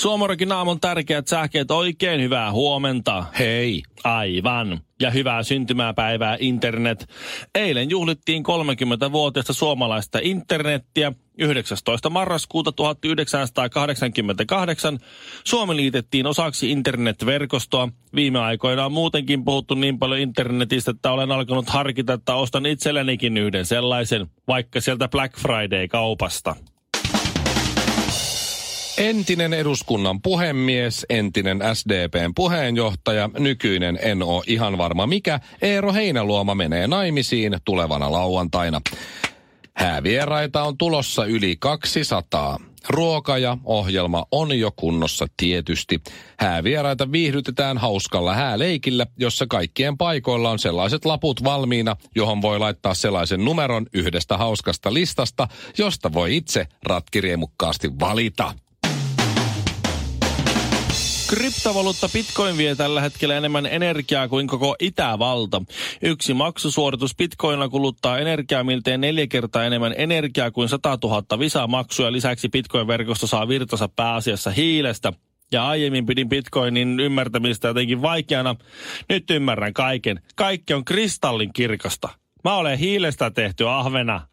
Suomarokin aamun tärkeät sähkeet, oikein hyvää huomenta. Hei. Aivan. Ja hyvää syntymäpäivää internet. Eilen juhlittiin 30-vuotiaista suomalaista internettiä. 19. marraskuuta 1988 Suomi liitettiin osaksi internetverkostoa. Viime aikoina on muutenkin puhuttu niin paljon internetistä, että olen alkanut harkita, että ostan itsellenikin yhden sellaisen, vaikka sieltä Black Friday-kaupasta. Entinen eduskunnan puhemies, entinen SDPn puheenjohtaja, nykyinen en oo ihan varma mikä, Eero Heinäluoma menee naimisiin tulevana lauantaina. Häävieraita on tulossa yli 200. Ruoka ja ohjelma on jo kunnossa tietysti. Häävieraita viihdytetään hauskalla hääleikillä, jossa kaikkien paikoilla on sellaiset laput valmiina, johon voi laittaa sellaisen numeron yhdestä hauskasta listasta, josta voi itse ratkiriemukkaasti valita. Kryptovaluutta Bitcoin vie tällä hetkellä enemmän energiaa kuin koko Itävalta. Yksi maksusuoritus Bitcoinilla kuluttaa energiaa miltei neljä kertaa enemmän energiaa kuin 100 000 visamaksua. Lisäksi Bitcoin-verkosto saa virtansa pääasiassa hiilestä. Ja aiemmin pidin Bitcoinin ymmärtämistä jotenkin vaikeana. Nyt ymmärrän kaiken. Kaikki on kristallin kirkasta. Mä olen hiilestä tehty ahvena.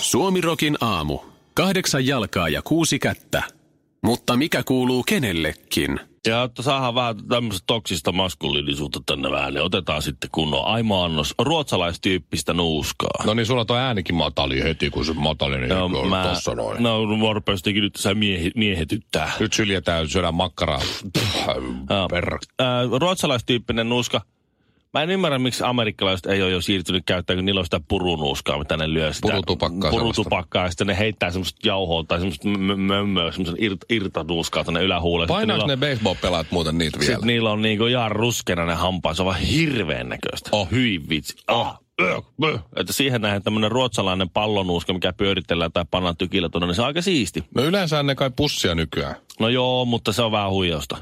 Suomirokin aamu. Kahdeksan jalkaa ja kuusi kättä. Mutta mikä kuuluu kenellekin? Ja että saadaan vähän tämmöistä toksista maskuliinisuutta tänne vähän, niin otetaan sitten kunnon aimoannos ruotsalaistyyppistä nuuskaa. No niin, sulla tuo äänikin matali heti, kun se matali, niin no, mä, tossa noin. No, Warpestikin nyt tässä miehi, miehetyttää. Nyt syljetään, syödään makkaraa. Perraksi. ruotsalaistyyppinen nuuska Mä en ymmärrä, miksi amerikkalaiset ei ole jo siirtynyt käyttämään, kun niillä on sitä purunuuskaa, mitä ne lyö sitä. Purutupakkaa. Purutupakkaa, ja sitten ne heittää semmoista jauhoa tai semmoista mömmöä, semmoista ir- irtanuuskaa tänne ylähuuleen. Painaako ne baseball-pelaat muuten niitä vielä? Sitten niillä on niinku ihan ruskena ne hampaa, se on vaan hirveän näköistä. Oh. Hyi vitsi. Oh. Että siihen nähden tämmöinen ruotsalainen pallonuuska, mikä pyöritellään tai pannaan tykillä tuonne, niin se on aika siisti. No yleensä ne kai pussia nykyään. No joo, mutta se on vähän huijausta.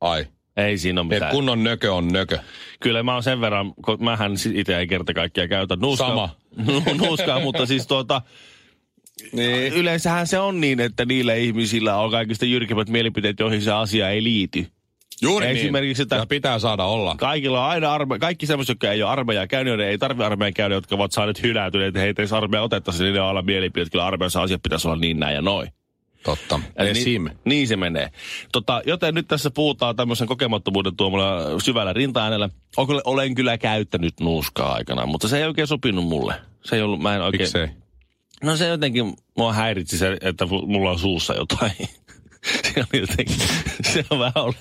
Ai. Ei siinä ole mitään. Et kunnon nökö on nökö. Kyllä mä oon sen verran, kun mähän itse ei kerta kaikkiaan käytä nuuskaa. Sama. nuuskaa, mutta siis tuota, niin. yleensähän se on niin, että niillä ihmisillä on kaikista jyrkemmät mielipiteet, joihin se asia ei liity. Juuri Esimerkiksi niin. Sitä pitää saada olla. Kaikilla on aina arme, kaikki semmoiset, jotka ei ole armeijaa käynyt, joiden ei tarvitse armeijaa käydä, jotka ovat saaneet hyläytyneet, että heitä ei armeija otettaisiin, niin ne on aina mielipiteet, että kyllä armeijassa asiat pitäisi olla niin näin ja noin. Totta. Niin, niin se menee. Tota, joten nyt tässä puhutaan tämmöisen kokemattomuuden tuomalla syvällä rinta-äänellä. Olen kyllä käyttänyt nuuskaa aikana, mutta se ei oikein sopinut mulle. Se ei ollut, mä en oikein... Miksei? No se jotenkin, mua häiritsi se, että mulla on suussa jotain. se on jotenkin, se on vähän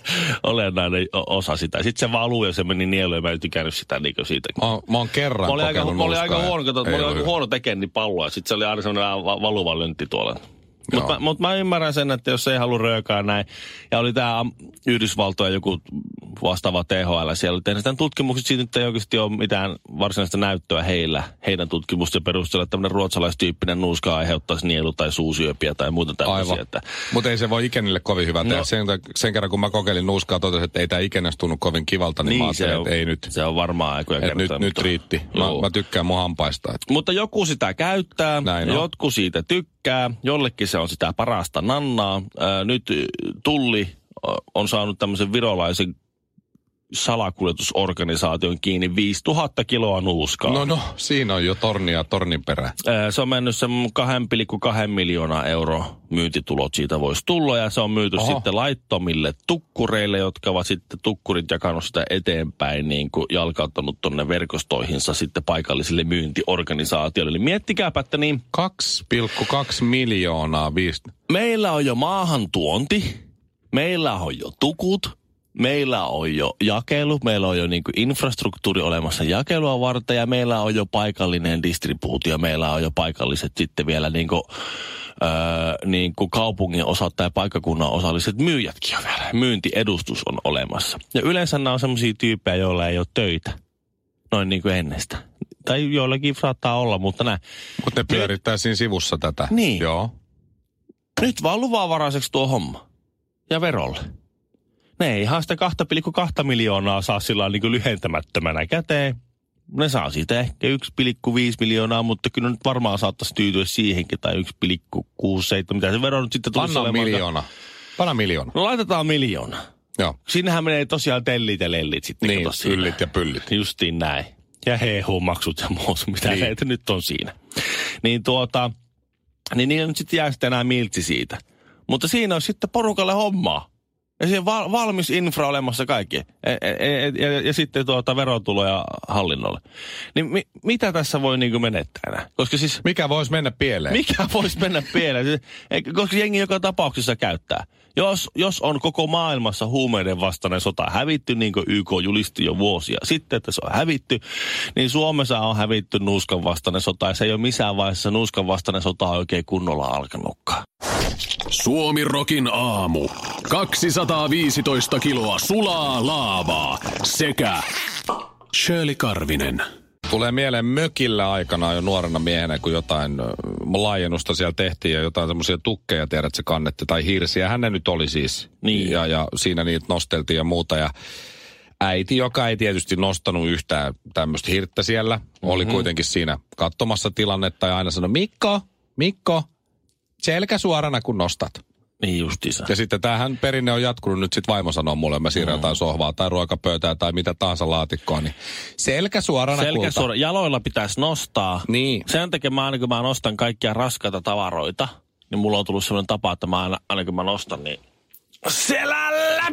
olennainen osa sitä. Sitten se valuu ja se meni nieluun ja mä en tykännyt sitä niin siitä. Mä, mä oon kerran mä olin aika, mä olin aika huono, kato, mä olin aika huono tekemään niin palloa. Sitten se oli aina semmoinen valuva löntti tuolla. Mutta mä, mut mä ymmärrän sen, että jos ei halua röökaa näin. Ja oli tämä Yhdysvaltojen joku vastaava THL. Siellä oli tehnyt tämän tutkimukset, siitä nyt ei oikeasti ole mitään varsinaista näyttöä heillä. Heidän tutkimusten perusteella tämmöinen ruotsalaistyyppinen nuuska aiheuttaisi nielu- tai suusyöpiä tai muuta tämmöisiä. Että... Mutta ei se voi ikenille kovin hyvä no. tehdä. Sen, sen kerran kun mä kokeilin nuuskaa, totesin, että ei tämä ikenäs tunnu kovin kivalta, niin, niin mä se että ei nyt. Se on varmaan aikoja kertaa. Nyt, nyt riitti. Mä, mä, tykkään mun hampaista. Että... Mutta joku sitä käyttää, Näin jotkut siitä tykkää, jollekin se on sitä parasta nannaa. Ää, nyt tulli on saanut tämmöisen virolaisen salakuljetusorganisaation kiinni 5000 kiloa nuuskaa. No no, siinä on jo tornia tornin perä. Se on mennyt sen 2,2 miljoonaa euroa myyntitulot siitä voisi tulla ja se on myyty Oho. sitten laittomille tukkureille, jotka ovat sitten tukkurit jakanut sitä eteenpäin niin kuin jalkauttanut tonne verkostoihinsa sitten paikallisille myyntiorganisaatioille. Eli miettikääpä, että niin... 2,2 miljoonaa. Viist... Meillä on jo maahantuonti, meillä on jo tukut, meillä on jo jakelu, meillä on jo niin kuin infrastruktuuri olemassa jakelua varten ja meillä on jo paikallinen distribuutio, meillä on jo paikalliset sitten vielä niin kuin, öö, niin kuin kaupungin osat tai paikkakunnan osalliset myyjätkin on vielä. myyntiedustus on olemassa. Ja yleensä nämä on semmoisia tyyppejä, joilla ei ole töitä. Noin niin kuin ennestä. Tai joillakin saattaa olla, mutta näin. Mutta ne pyörittää siinä sivussa tätä. Niin. Joo. Nyt vaan luvanvaraiseksi tuo homma. Ja verolle. Ne ei ihan sitä 2,2 miljoonaa saa sillä niin lyhentämättömänä käteen. Ne saa siitä ehkä 1,5 miljoonaa, mutta kyllä nyt varmaan saattaisi tyytyä siihenkin, tai 1,67, mitä se vero nyt sitten tulisi Panna olemaan. miljoona. Panna miljoona. No laitetaan miljoona. Joo. Sinnehän menee tosiaan tellit ja lellit sitten. Niin, yllit ja pyllit. Justiin näin. Ja hehu-maksut ja muut, mitä Niin. heitä nyt on siinä. Niin tuota, niin niillä nyt sitten jää sitten enää miltsi siitä. Mutta siinä on sitten porukalle hommaa. Ja siinä on val- valmis infra olemassa kaikki. Ja, ja, ja, ja sitten tuota verotuloja hallinnolle. Niin mi, mitä tässä voi niinku menettää enää? Koska siis Mikä voisi mennä pieleen? mikä voisi mennä pieleen? Se- ei- Koska jengi joka tapauksessa käyttää. Jos, jos on koko maailmassa huumeiden vastainen sota hävitty, niin kuin YK julisti jo vuosia sitten, että se on hävitty, niin Suomessa on hävitty nuuskan vastainen sota, ja se ei ole missään vaiheessa nuuskan vastainen sota oikein kunnolla alkanutkaan. Suomi Rokin aamu. 215 kiloa sulaa laavaa sekä Shirley Karvinen. Tulee mieleen mökillä aikana jo nuorena miehenä, kun jotain laajennusta siellä tehtiin ja jotain semmoisia tukkeja, tiedät, se kannette tai hirsiä. Hän nyt oli siis. Niin. Ja, ja siinä niitä nosteltiin ja muuta. Ja äiti, joka ei tietysti nostanut yhtään tämmöistä hirttä siellä, mm-hmm. oli kuitenkin siinä katsomassa tilannetta ja aina sanoi, Mikko, Mikko, selkä suorana kun nostat. Niin justiinsa. Ja sitten tämähän perinne on jatkunut nyt sitten vaimo sanoo mulle, mä siirrän jotain sohvaa tai ruokapöytää tai mitä tahansa laatikkoa, niin selkä suorana Selkä kulta. suora, jaloilla pitäisi nostaa. Niin. Sen takia mä aina kun mä nostan kaikkia raskaita tavaroita, niin mulla on tullut sellainen tapa, että mä aina, aina kun mä nostan, niin selällä!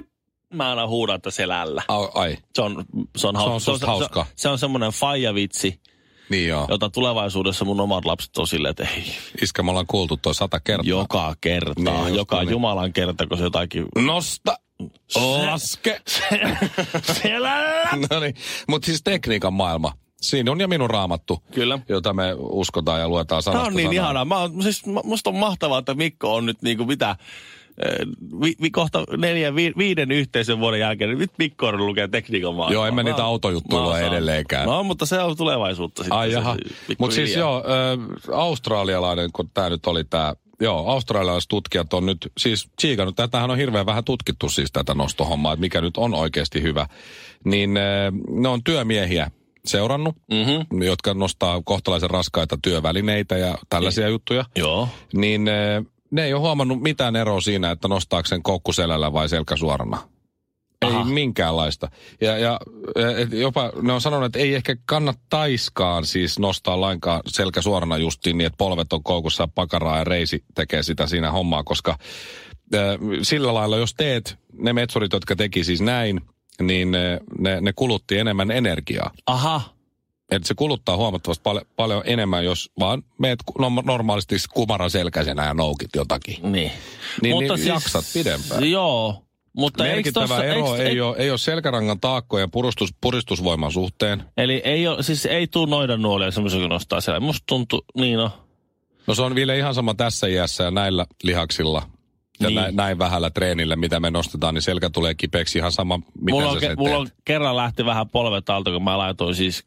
Mä aina huudan, että selällä. Ai, ai. Se on, se on, hau- on susta hauskaa. Se, se on semmoinen faijavitsi, niin joo. jota tulevaisuudessa mun omat lapset on silleen, että ei, Iskä, me ollaan kuultu toi sata kertaa. joka kerta, Niin, joka niin. jumalan kerta, kun se jotakin... Nosta, laske. selällä! no niin, mutta siis tekniikan maailma. Siinä on ja minun raamattu, Kyllä. jota me uskotaan ja luetaan sanasta Tämä on niin sanaan. ihanaa. Mä oon, siis, musta on mahtavaa, että Mikko on nyt niinku mitä, eh, vi, vi, kohta neljän, vi, viiden yhteisen vuoden jälkeen, niin nyt Mikko on lukee tekniikan maailmaa. Joo, en mä niitä autojuttuja osaan. edelleenkään. No, mutta se on tulevaisuutta sitten. Ai jaha. Mutta siis joo, ö, australialainen, kun tämä nyt oli tämä, joo, australialaiset tutkijat on nyt siis tsiikannut, tätähän on hirveän vähän tutkittu siis tätä nostohommaa, että mikä nyt on oikeasti hyvä. Niin ne on työmiehiä seurannut, Mhm. jotka nostaa kohtalaisen raskaita työvälineitä ja tällaisia juttuja. Joo. Niin ne ei ole huomannut mitään eroa siinä, että nostaako sen koukku selällä vai selkä suorana. Ei Aha. minkäänlaista. Ja, ja et jopa ne on sanonut, että ei ehkä kannattaiskaan siis nostaa lainkaan selkä suorana justiin niin, että polvet on koukussa pakaraa ja reisi tekee sitä siinä hommaa, koska äh, sillä lailla, jos teet ne metsurit, jotka teki siis näin, niin ne, ne, ne kulutti enemmän energiaa. Aha. Että se kuluttaa huomattavasti paljon, paljon enemmän, jos vaan meet no- normaalisti kumaran selkäisenä ja noukit jotakin. Niin. Niin, niin jaksat pidempään. Joo. Mutta Merkittävä tossa, ero eikö, ei, ole, ei ole selkärangan taakkojen puristus, puristusvoiman suhteen. Eli ei ole, siis ei tuu noidan nuolia semmoisen, kun nostaa siellä. Musta tuntuu, niin no. No se on vielä ihan sama tässä iässä ja näillä lihaksilla ja Niin. näin, näin vähällä treenillä, mitä me nostetaan, niin selkä tulee kipeäksi ihan sama, miten Mulla on, ke, mulla on kerran lähti vähän polvet alta, kun mä laitoin siis,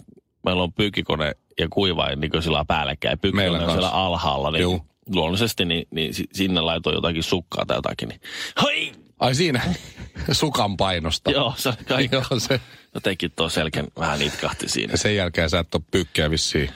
meillä on pyykkikone ja kuivain niin sillä päällekkäin. Pyykkikone Meillä on siellä kanssa. alhaalla, niin Juu. luonnollisesti niin, niin si- sinne laitoin jotakin sukkaa tai jotakin. Niin. Hoi! Ai siinä, sukan painosta. Joo, se kaikki. Joo, se. Jotenkin tuo selkän vähän nitkahti siinä. Ja sen jälkeen sä et ole pyykkiä vissiin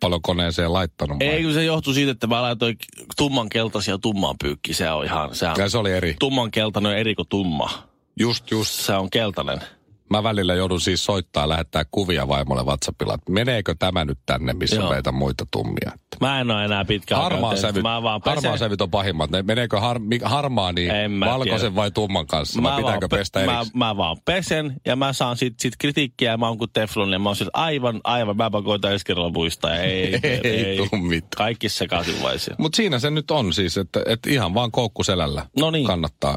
paljon koneeseen laittanut. vai? Ei, kun se johtui siitä, että mä laitoin tumman keltaisia tummaan pyykkiä. Se on ihan, se on, Ja se oli eri. tumman keltainen on eri kuin tumma. Just, just. Se on keltainen. Mä välillä joudun siis soittaa ja lähettää kuvia vaimolle WhatsAppilla, että meneekö tämä nyt tänne, missä Joo. on meitä muita tummia. Mä en ole enää pitkään Harmaa sävyt, Mä vaan pesen. harmaa sävyt on pahimmat. Ne, meneekö har, harmaa niin En mä valkoisen tiedä. vai tumman kanssa? Mä, vaan pitääkö pe- pestä mä, erikseen? mä, vaan pesen ja mä saan sit, sit kritiikkiä ja mä oon kuin teflon ja mä oon siis aivan, aivan, mä koitan ensi kerralla muistaa. Ei, Ei mitään. Kaikki sekaisin vai siellä. Mutta siinä se nyt on siis, että, että ihan vaan koukku selällä No niin. kannattaa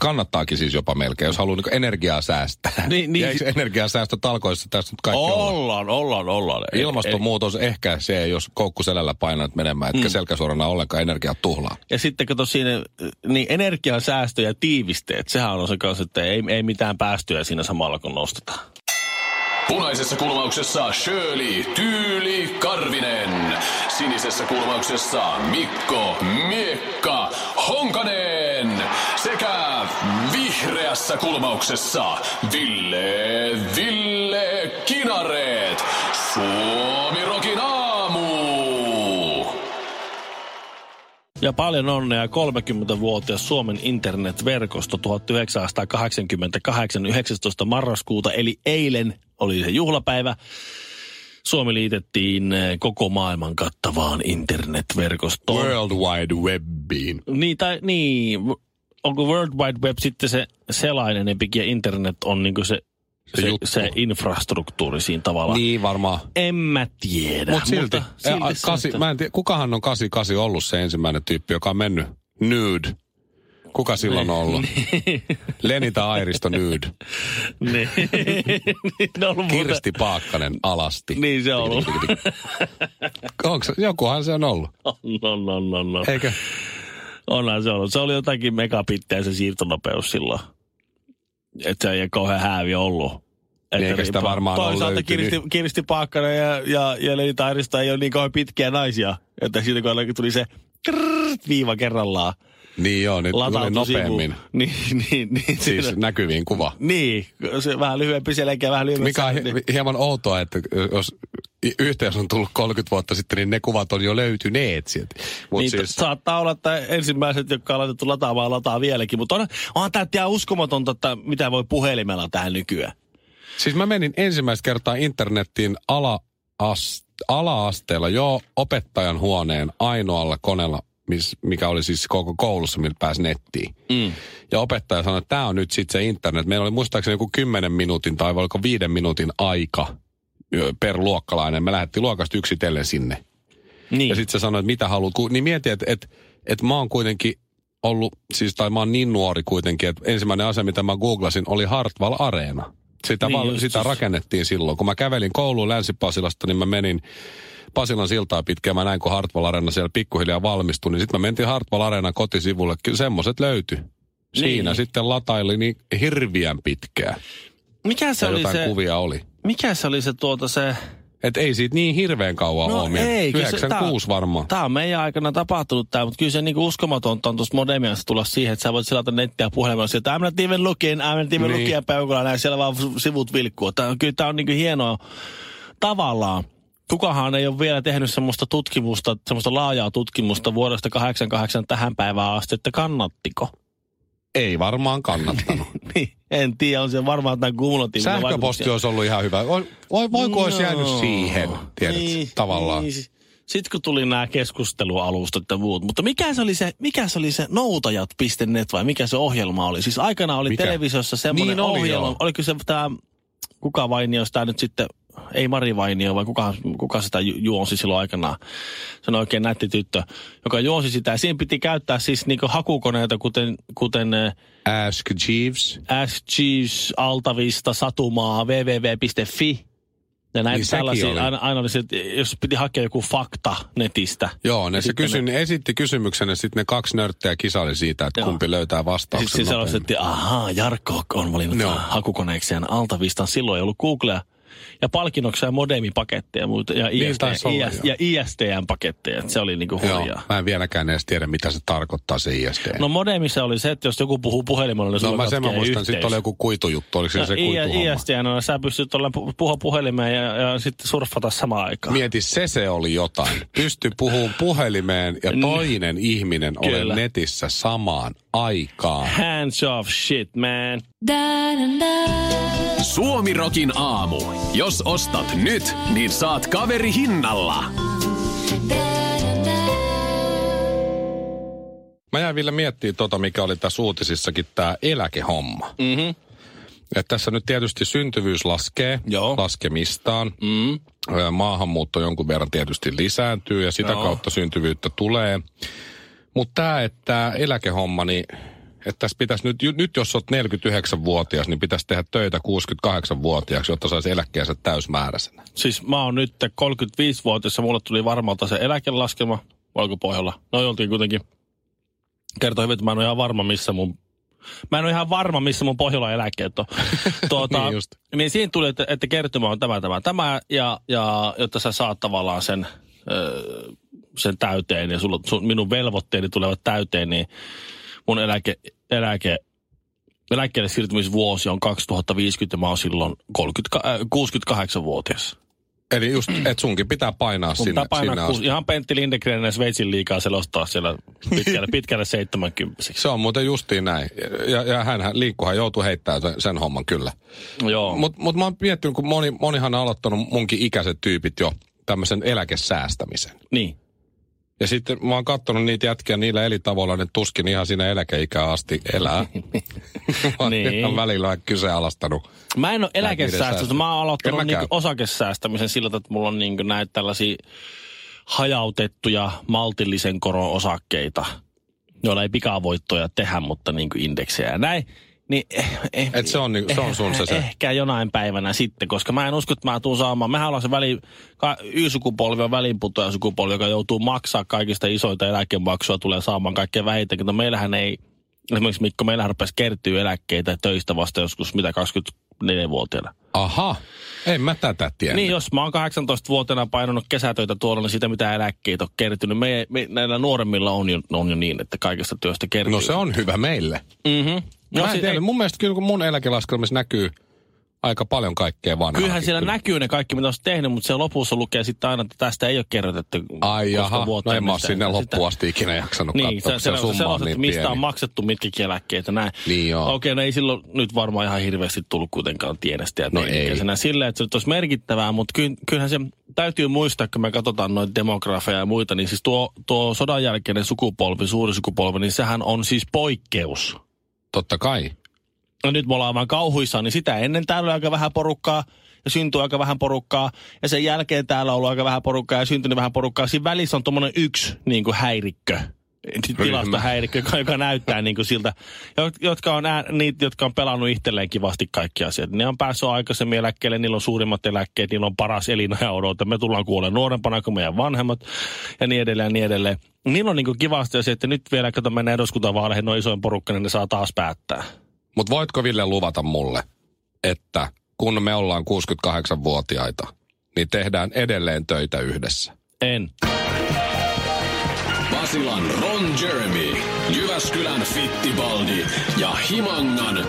kannattaakin siis jopa melkein, jos haluaa niin energiaa säästää. Niin, niin. Ja eikö energiasäästö talkoissa tässä nyt kaikki olla? Ollaan, ollaan, ollaan. Ei- Ilmastonmuutos ehkä se, jos koukku selällä painat menemään, etkä mm. selkäsuorana ollenkaan energiaa tuhlaa. Ja sitten kato siinä, niin energiansäästö ja tiivisteet, sehän on se kanssa, että ei, ei mitään päästöjä siinä samalla kun nostetaan. Punaisessa kulmauksessa Shirley Tyyli Karvinen. Sinisessä kulmauksessa Mikko Miekka Honkanen. Vihreässä kulmauksessa Ville Ville Kinareet. Suomi Rokin aamu. Ja paljon onnea 30-vuotias Suomen internetverkosto 1988 19. marraskuuta, eli eilen oli se juhlapäivä. Suomi liitettiin eh, koko maailman kattavaan internetverkostoon. World Wide Webiin. Niin, tai niin, onko World Wide Web sitten se selainen ja internet on niinku se, Se se, juttu. se infrastruktuuri siinä tavalla. Niin varmaan. En mä tiedä. Mut silti, Mutta silti Ä, se, kasi, mä en tiedä, kukahan on 88 ollut se ensimmäinen tyyppi, joka on mennyt nude? Kuka silloin on ollut? Lenita Airisto nude. Niin. niin, Kirsti Paakkanen alasti. Niin se on ollut. Onko jokuhan se on ollut. On, on, on, on, on. Eikö? Onhan se ollut. Se oli jotakin megabittejä se siirtonopeus silloin. Että se ei kauhean häävi ollut. Että Niin, eikä sitä pa- varmaan Toisaalta löytynyt. Kirsti, Kirsti Paakkanen ja, ja, ja Leni Tairista ei ole niin kauhean pitkiä naisia. Että siitä kun tuli se trrrt viiva kerrallaan Niin joo, nyt tuli sivu. nopeammin. Niin, niin, niin. Siis siinä- näkyviin kuva. Niin, se vähän lyhyempi selkä ja vähän lyhyempi Mikä on hi- hieman outoa, että jos y- yhteys on tullut 30 vuotta sitten, niin ne kuvat on jo löytyneet sieltä. Mut Niin, siis, saattaa olla, että ensimmäiset, jotka on laitettu lataamaan, lataa vieläkin. Mutta on, onhan tämä uskomatonta, että mitä voi puhelimella tähän nykyään. siis mä menin ensimmäistä kertaa internettiin ala ala-asteella jo opettajan huoneen ainoalla koneella, mis, mikä oli siis koko koulussa, millä pääsi nettiin. Mm. Ja opettaja sanoi, että tämä on nyt sitten se internet. Meillä oli muistaakseni joku 10 minuutin tai oliko viiden minuutin aika per luokkalainen. Me lähdettiin luokasta yksitellen sinne. Niin. Ja sitten se sanoi, että mitä haluat. Niin mieti, että et, et mä oon kuitenkin ollut, siis tai mä oon niin nuori kuitenkin, että ensimmäinen asia, mitä mä googlasin, oli Hartwall Areena. Sitä, Niin just, sitä rakennettiin silloin. Kun mä kävelin kouluun Länsi-Pasilasta, niin mä menin Pasilan siltaa pitkään. Mä näin, kun Hartwall Areena siellä pikkuhiljaa valmistui. Niin sitten mä mentiin Hartwall Areenan kotisivulle. Kyllä semmoset löytyi. Siinä Niin. sitten lataili niin hirviän pitkään. Mikä se Ja oli jotain se, kuvia oli. Mikä se oli se tuota se... Et ei siitä niin hirveän kauan No ole. ei, kyllä se- 96 varmaan. Tämä on meidän aikana tapahtunut tämä, mutta kyllä se niinku uskomatonta on tuosta modemiasta tulla siihen, että sä voit selata nettiä puhelimella sieltä. I'm not even looking, I'm not even Niin. looking, peukalla näin, siellä vaan sivut vilkkuu. Tää, on- kyllä tämä on niinku hienoa tavallaan. Kukahan ei ole vielä tehnyt semmoista tutkimusta, semmoista laajaa tutkimusta vuodesta 88 tähän päivään asti, että kannattiko. Ei varmaan kannattanut. Niin, en tiedä, on se varmaan tämän kumulatiivinen Sähköposti vaikutuksia. olisi ollut ihan hyvä. Voi, voi- voiko olisi jäänyt No, siihen, tiedät, niin, tavallaan. Niin. Sitten kun tuli nämä keskustelualustat ja muut. Mutta mikä se oli se, mikä se, oli se noutajat.net vai mikä se ohjelma oli? Siis aikana oli Mikä? televisiossa semmoinen Niin oli, ohjelma. joo. Oliko se tämä, kuka Vainio, tämä nyt sitten, ei Mari Vainio, vai kuka, kuka sitä ju- juonsi silloin aikanaan? Se on oikein nätti tyttö, joka juonsi sitä. Ja siinä piti käyttää siis niinku hakukoneita, kuten, kuten eh, Ask Jeeves. Ask Jeeves, Altavista, Satumaa, www.fi. Ja näitä Niin tällaisia, oli. aina, aina oli se, jos piti hakea joku fakta netistä. Joo, ne se sitten kysy, ne... esitti kysymyksen ja sitten ne kaksi nörttiä kisaili siitä, että Joo. kumpi löytää Sitten vastauksen se nopeammin. sellaiset, että ahaa, Jarkko on valinnut Joo. hakukoneekseen Altavistan. Silloin ei ollut Googlea. Ja palkinnoksia modemipaketteja ja, muuta, ja, Niin IST, olla, IS, joo. ja ISTN-paketteja. että Se oli niinku Joo, hurjaa. mä en vieläkään edes tiedä, mitä se tarkoittaa se ISD. No modemissa oli se, että jos joku puhuu puhelimella, niin no mä sen mä muistan, sitten oli joku kuitujuttu, oliko se se No, kuituhomma? ISTN on, sä pystyt olla pu- puhua puhelimeen ja, ja sitten surffata samaan aikaan. Mieti, se se oli jotain. Pysty puhumaan puhelimeen ja toinen ihminen Kyllä. ole netissä samaan aikaan. Hands off shit, man. Suomi Rokin aamu. Jos ostat nyt, niin saat kaveri hinnalla. Mä jäin vielä miettimään tota, mikä oli tässä uutisissakin, tämä eläkehomma. Mhm. Et tässä nyt tietysti syntyvyys laskee Joo. laskemistaan. Mm. Maahanmuutto jonkun verran tietysti lisääntyy ja sitä Joo. kautta syntyvyyttä tulee. Mutta tämä, että eläkehomma, niin että tässä pitäisi nyt, nyt jos olet 49-vuotias, niin pitäisi tehdä töitä 68-vuotiaaksi, jotta saisi eläkkeensä täysmääräisenä. Siis mä oon nyt 35-vuotias ja mulle tuli varmalta se eläkelaskelma. Voiko pohjalla? No oltiin kuitenkin. Kertoi hyvin, että mä en ole ihan varma, missä mun Mä en ole ihan varma, missä mun Pohjolan eläkkeet on. tuota, Niin just. niin siinä tuli, että, että kertymä on tämä, tämä, tämä, ja, ja jotta sä saat tavallaan sen, öö, sen täyteen, ja sulla, sun, minun velvoitteeni tulevat täyteen, niin mun eläke, eläke, eläkkeelle siirtymisvuosi on 2050, ja mä oon silloin 30, äh, 68-vuotias. Eli just, että sunkin pitää painaa Mun sinne, pitää painaa sinne asti. ihan Pentti Lindegren ja Sveitsin liikaa selostaa siellä pitkälle, pitkälle 70 Se on muuten justiin näin. Ja, ja hän, liikkuhan joutuu heittämään sen, sen homman kyllä. Joo. Mutta mut mä oon miettinyt, kun moni, monihan on aloittanut munkin ikäiset tyypit jo tämmöisen eläkesäästämisen. niin. Ja sitten mä oon katsonut niitä jätkiä niillä elitavoilla, ne tuskin ihan siinä eläkeikään asti elää. mä oon Niin. ihan välillä kyseenalaistanut. Mä en ole eläkesäästöstä. säästö. Mä oon aloittanut niinku osakesäästämisen sillä, että mulla on niinku näitä tällaisia hajautettuja maltillisen koron osakkeita, joilla ei pikavoittoja tehdä, mutta niinku indeksejä ja näin. Niin, eh, eh, Et se on niinku- se on sun se- se. Ehkä jonain päivänä sitten, koska mä en usko, että mä tuun saamaan. Mehän ollaan se väli, ka, Y-sukupolvi on välinputoja sukupolvi, joka joutuu maksaa kaikista isoita eläkemaksua, tulee saamaan kaikkein vähiten. No meillähän ei, esimerkiksi Mikko, meillähän rupesi kertyä eläkkeitä töistä vasta joskus mitä 24-vuotiaana. Aha, en mä tätä tiedä. Niin, jos mä oon 18-vuotiaana painanut kesätöitä tuolla, niin sitä mitä eläkkeitä on kertynyt. Me, me, näillä nuoremmilla on jo, on jo niin, että kaikesta työstä kertyy. No se on hyvä meille. Mm-hmm. No, mä en tiedä, ei, mun mielestä kyllä kun mun eläkelaskelmissa näkyy aika paljon kaikkea vanhaa. kyllähän siellä näkyy ne kaikki, mitä on tehnyt, mutta siellä lopussa lukee sitten aina, että tästä ei ole kerrotettu. Ai jaha, no en mä mistä- sinne loppuun asti ikinä jaksanut Niin, katsoa, se, se, se se, summa on sellaiset, niin mistä pieni. on maksettu mitkäkin eläkkeitä näin. Niin joo. Okei, no ei silloin nyt varmaan ihan hirveästi tullut kuitenkaan tiedestä ja No teinikäisenä Silleen, että se olisi merkittävää, mutta ky, kyllähän se täytyy muistaa, kun me katsotaan noita demografeja ja muita, niin siis tuo, tuo sodan jälkeinen sukupolvi, suuri sukupolvi, niin sehän on siis poikkeus. Totta kai. No nyt me ollaan vaan kauhuissaan, niin sitä ennen täällä oli aika vähän porukkaa ja syntyi aika vähän porukkaa. Ja sen jälkeen täällä on ollut aika vähän porukkaa ja syntynyt vähän porukkaa. Siinä välissä on tuommoinen yksi niin kuin häirikkö, tilastohäirikkö, joka, joka näyttää niin kuin siltä, jo- jotka on ää, niitä, jotka on pelannut itselleen kivasti kaikki asiat. Ne on päässyt aikaisemmin eläkkeelle, niillä on suurimmat eläkkeet, niillä on paras elinajan odote. Me tullaan kuulemaan nuorempana kuin meidän vanhemmat ja niin edelleen ja niin edelleen. Niillä on niin kuin kivasti asia, että nyt vielä, kun mennään eduskuntavaaleihin, no isoin porukka, niin ne saa taas päättää. Mutta voitko Ville luvata mulle, että kun me ollaan 68-vuotiaita, niin tehdään edelleen töitä yhdessä? En. Basilan Ron Jeremy, Jyväskylän Fittibaldi ja Himangan...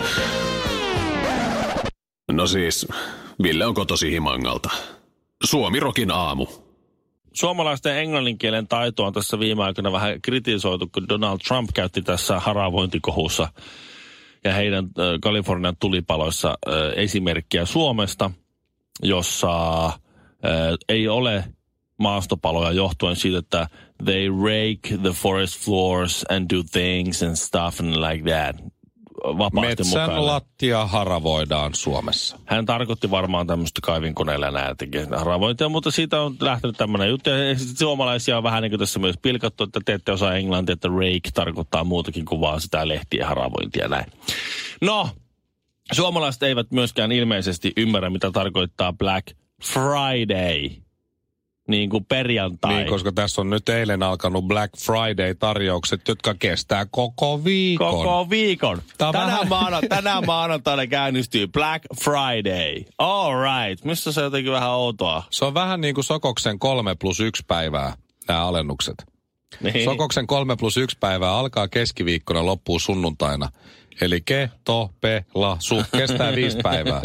No siis, Ville on kotosi Himangalta. Suomirokin aamu. Suomalaisten englannin kielen taitoa on tässä viime aikoina vähän kritisoitu, kun Donald Trump käytti tässä haravointikohussa ja heidän Kalifornian tulipaloissa esimerkkiä Suomesta, jossa ei ole maastopaloja johtuen siitä, että they rake the forest floors and do things and stuff and like that. Vapaasti Metsän mukaan. lattia haravoidaan Suomessa. Hän tarkoitti varmaan tämmöistä kaivinkoneella tekee haravointia, mutta siitä on lähtenyt tämmöinen juttu. Ja suomalaisia on vähän niin kuin tässä myös pilkattu, että te ette osaa englantia, että rake tarkoittaa muutakin kuin vaan sitä lehtien haravointia näin. No, suomalaiset eivät myöskään ilmeisesti ymmärrä, mitä tarkoittaa Black Friday. Niin kuin perjantai. Niin, koska tässä on nyt eilen alkanut Black Friday-tarjoukset, jotka kestää koko viikon. Koko viikon. On Tänään, vähän- maana, tänään maanantaina käynnistyy Black Friday. All right. Missä se on jotenkin vähän outoa? Se on vähän niin kuin Sokoksen kolme plus yksi päivää, nämä alennukset. Niin. Sokoksen kolme plus yksi päivää alkaa keskiviikkona, loppuu sunnuntaina. Eli keto, pela, su, kestää viisi päivää.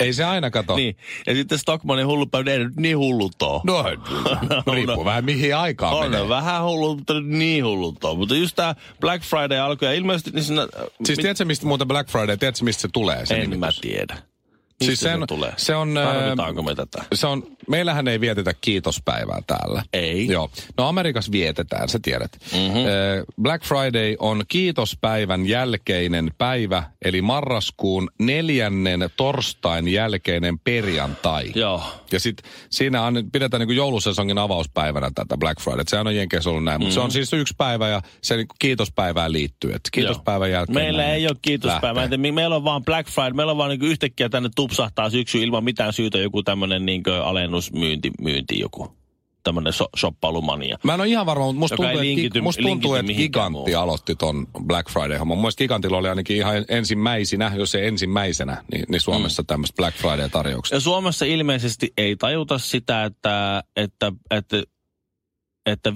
Ei se aina kato. Niin. Ja sitten Stockmanin hullupäivä, ei nyt niin hullut ole. No, riippuu vähän mihin aikaan On menee. ne vähän hullut, mutta nyt niin hullut on. Mutta just tämä Black Friday alkoi ja ilmeisesti niin siinä... Siis tiedätkö, mistä muuten Black Friday, tiedätkö, mistä se tulee? Se en mä nimitys? tiedä. Siis se, tulee? se on... Tarvitaanko me tätä? Se on, meillähän ei vietetä kiitospäivää täällä. Ei. Joo. No Amerikassa vietetään, sä tiedät. Mhm. Mm-hmm. Black Friday on kiitospäivän jälkeinen päivä, eli marraskuun neljännen torstain jälkeinen perjantai. Joo. Ja sit siinä on, pidetään niin joulusesongin avauspäivänä tätä Black Friday. Sehän on Jenkeissä ollut näin, mutta se on siis yksi päivä ja se niin kiitospäivään liittyy. Että kiitospäivän jälkeen. Meillä ei ole kiitospäivä. lähtee. Entä Meillä on vaan Black Friday. Meillä on vaan niin yhtäkkiä tänne tupsahtaa syksy ilman mitään syytä joku tämmöinen niin alennusmyynti myynti joku. Tämmöinen so, shoppailumania. Mä en ole ihan varma, mutta musta tuntuu, että, linkity- musta tuntuu, että Gigantti muuhun. aloitti ton Black Friday-homman. Mun Gigantilla oli ainakin ihan ensimmäisenä, jos ei ensimmäisenä, niin, niin Suomessa mm. tämmöistä Black Friday-tarjouksia. Ja Suomessa ilmeisesti ei tajuta sitä, että, että, että, että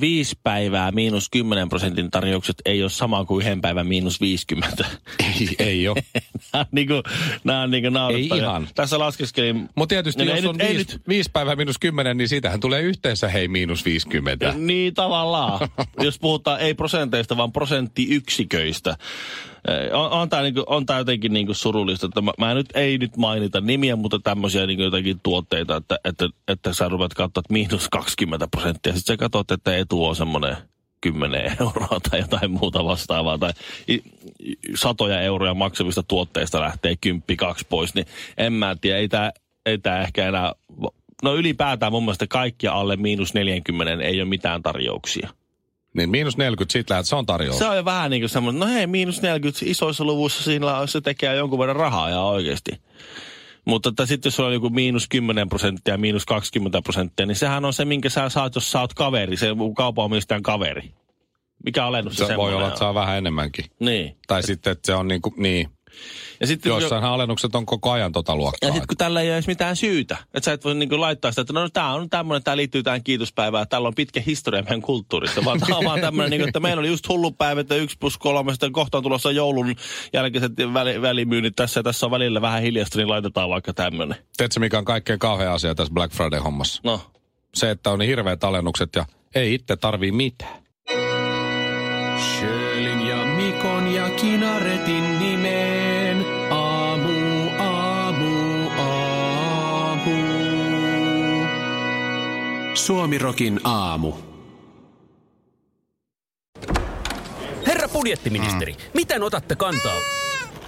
viisi päivää miinus 10 prosentin tarjoukset ei ole sama kuin yhden päivän miinus 50. Ei, ei ole. nämä on niin kuin, nämä on niin kuin naurettavia. ihan. Tässä laskeskelin. Mutta tietysti No jos ei on nyt- ei viisi, viisi päivää miinus kymmenen, niin siitähän tulee yhteensä hei miinus 50. Niin tavallaan, jos puhutaan ei prosenteista, vaan prosenttiyksiköistä. On, on tämä niinku, on tää jotenkin niinku surullista, että mä, mä nyt ei nyt mainita nimiä, mutta tämmöisiä niinku jotakin tuotteita, että, että, että sä rupeat katsoa, että miinus 20 prosenttia. Sitten sä katsot, että etu on semmoinen 10 euroa tai jotain muuta vastaavaa, tai satoja euroja maksavista tuotteista lähtee kymppi kaksi pois, niin en mä tiedä, ei tämä ei tää ehkä enää, no ylipäätään mun mielestä kaikkia alle miinus 40 ei ole mitään tarjouksia. Niin miinus 40, sit lähdet, se on tarjous. Se on jo vähän niin kuin semmoinen, no hei, miinus 40 isoissa luvuissa siinä se tekee jonkun verran rahaa ja oikeasti. Mutta että sitten jos on joku miinus 10 prosenttia, miinus 20 prosenttia, niin sehän on se, minkä sä saat, jos sä oot kaveri, se kaupanomistajan kaveri. Mikä alennus se, se voi olla, että saa vähän enemmänkin. Niin. Tai sitten, että se on niin kuin, niin. Ja sitten Joissain alennukset on koko ajan tota luokkaa. ja sitten kun tällä ei ole edes mitään syytä, että sä et voi niinku laittaa sitä, että no tämä on tämmöinen, tämä liittyy tähän kiitospäivään, tällä on pitkä historia meidän kulttuurissa, vaan tämä on vaan tämmöinen, niinku, että meillä oli just hullu päivä, että yksi plus kolme, sitten kohta on tulossa joulun jälkeiset väli, välimyynnit tässä ja tässä on välillä vähän hiljasta, niin laitetaan vaikka tämmöinen. Tiedätkö, mikä on kaikkein kauhea asia tässä Black Friday-hommassa? No, Se, että on niin hirveät alennukset ja ei itse tarvii mitään. Sjölin ja Mikon ja Kinaretin nimeen. Aamu, aamu, aamu. Suomirokin aamu. Herra budjettiministeri, mm. miten otatte kantaa?